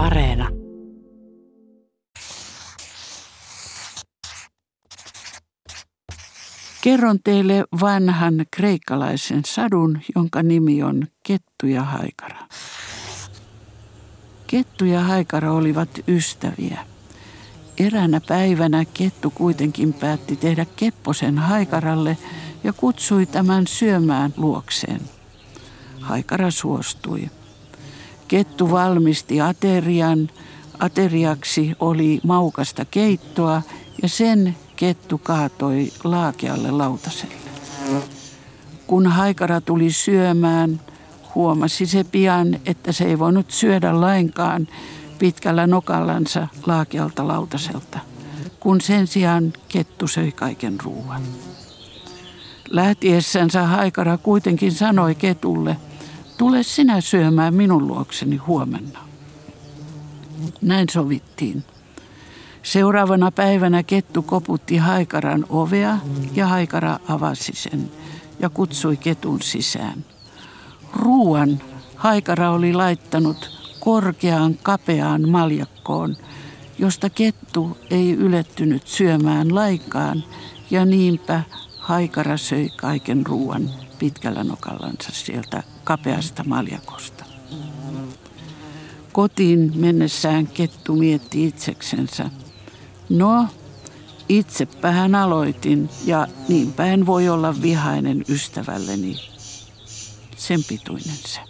Areena. Kerron teille vanhan kreikkalaisen sadun, jonka nimi on Kettu ja Haikara. Kettu ja Haikara olivat ystäviä. Eräänä päivänä Kettu kuitenkin päätti tehdä kepposen Haikaralle ja kutsui tämän syömään luokseen. Haikara suostui. Kettu valmisti aterian. Ateriaksi oli maukasta keittoa ja sen kettu kaatoi laakealle lautaselle. Kun haikara tuli syömään, huomasi se pian, että se ei voinut syödä lainkaan pitkällä nokallansa laakealta lautaselta, kun sen sijaan kettu söi kaiken ruuan. Lähtiessänsä haikara kuitenkin sanoi ketulle, tule sinä syömään minun luokseni huomenna. Näin sovittiin. Seuraavana päivänä kettu koputti haikaran ovea ja haikara avasi sen ja kutsui ketun sisään. Ruuan haikara oli laittanut korkeaan kapeaan maljakkoon, josta kettu ei ylettynyt syömään laikaan ja niinpä haikara söi kaiken ruuan pitkällä nokallansa sieltä kapeasta maljakosta. Kotiin mennessään kettu mietti itseksensä – No, itsepähän aloitin ja niinpä en voi olla vihainen ystävälleni. Sen pituinen se.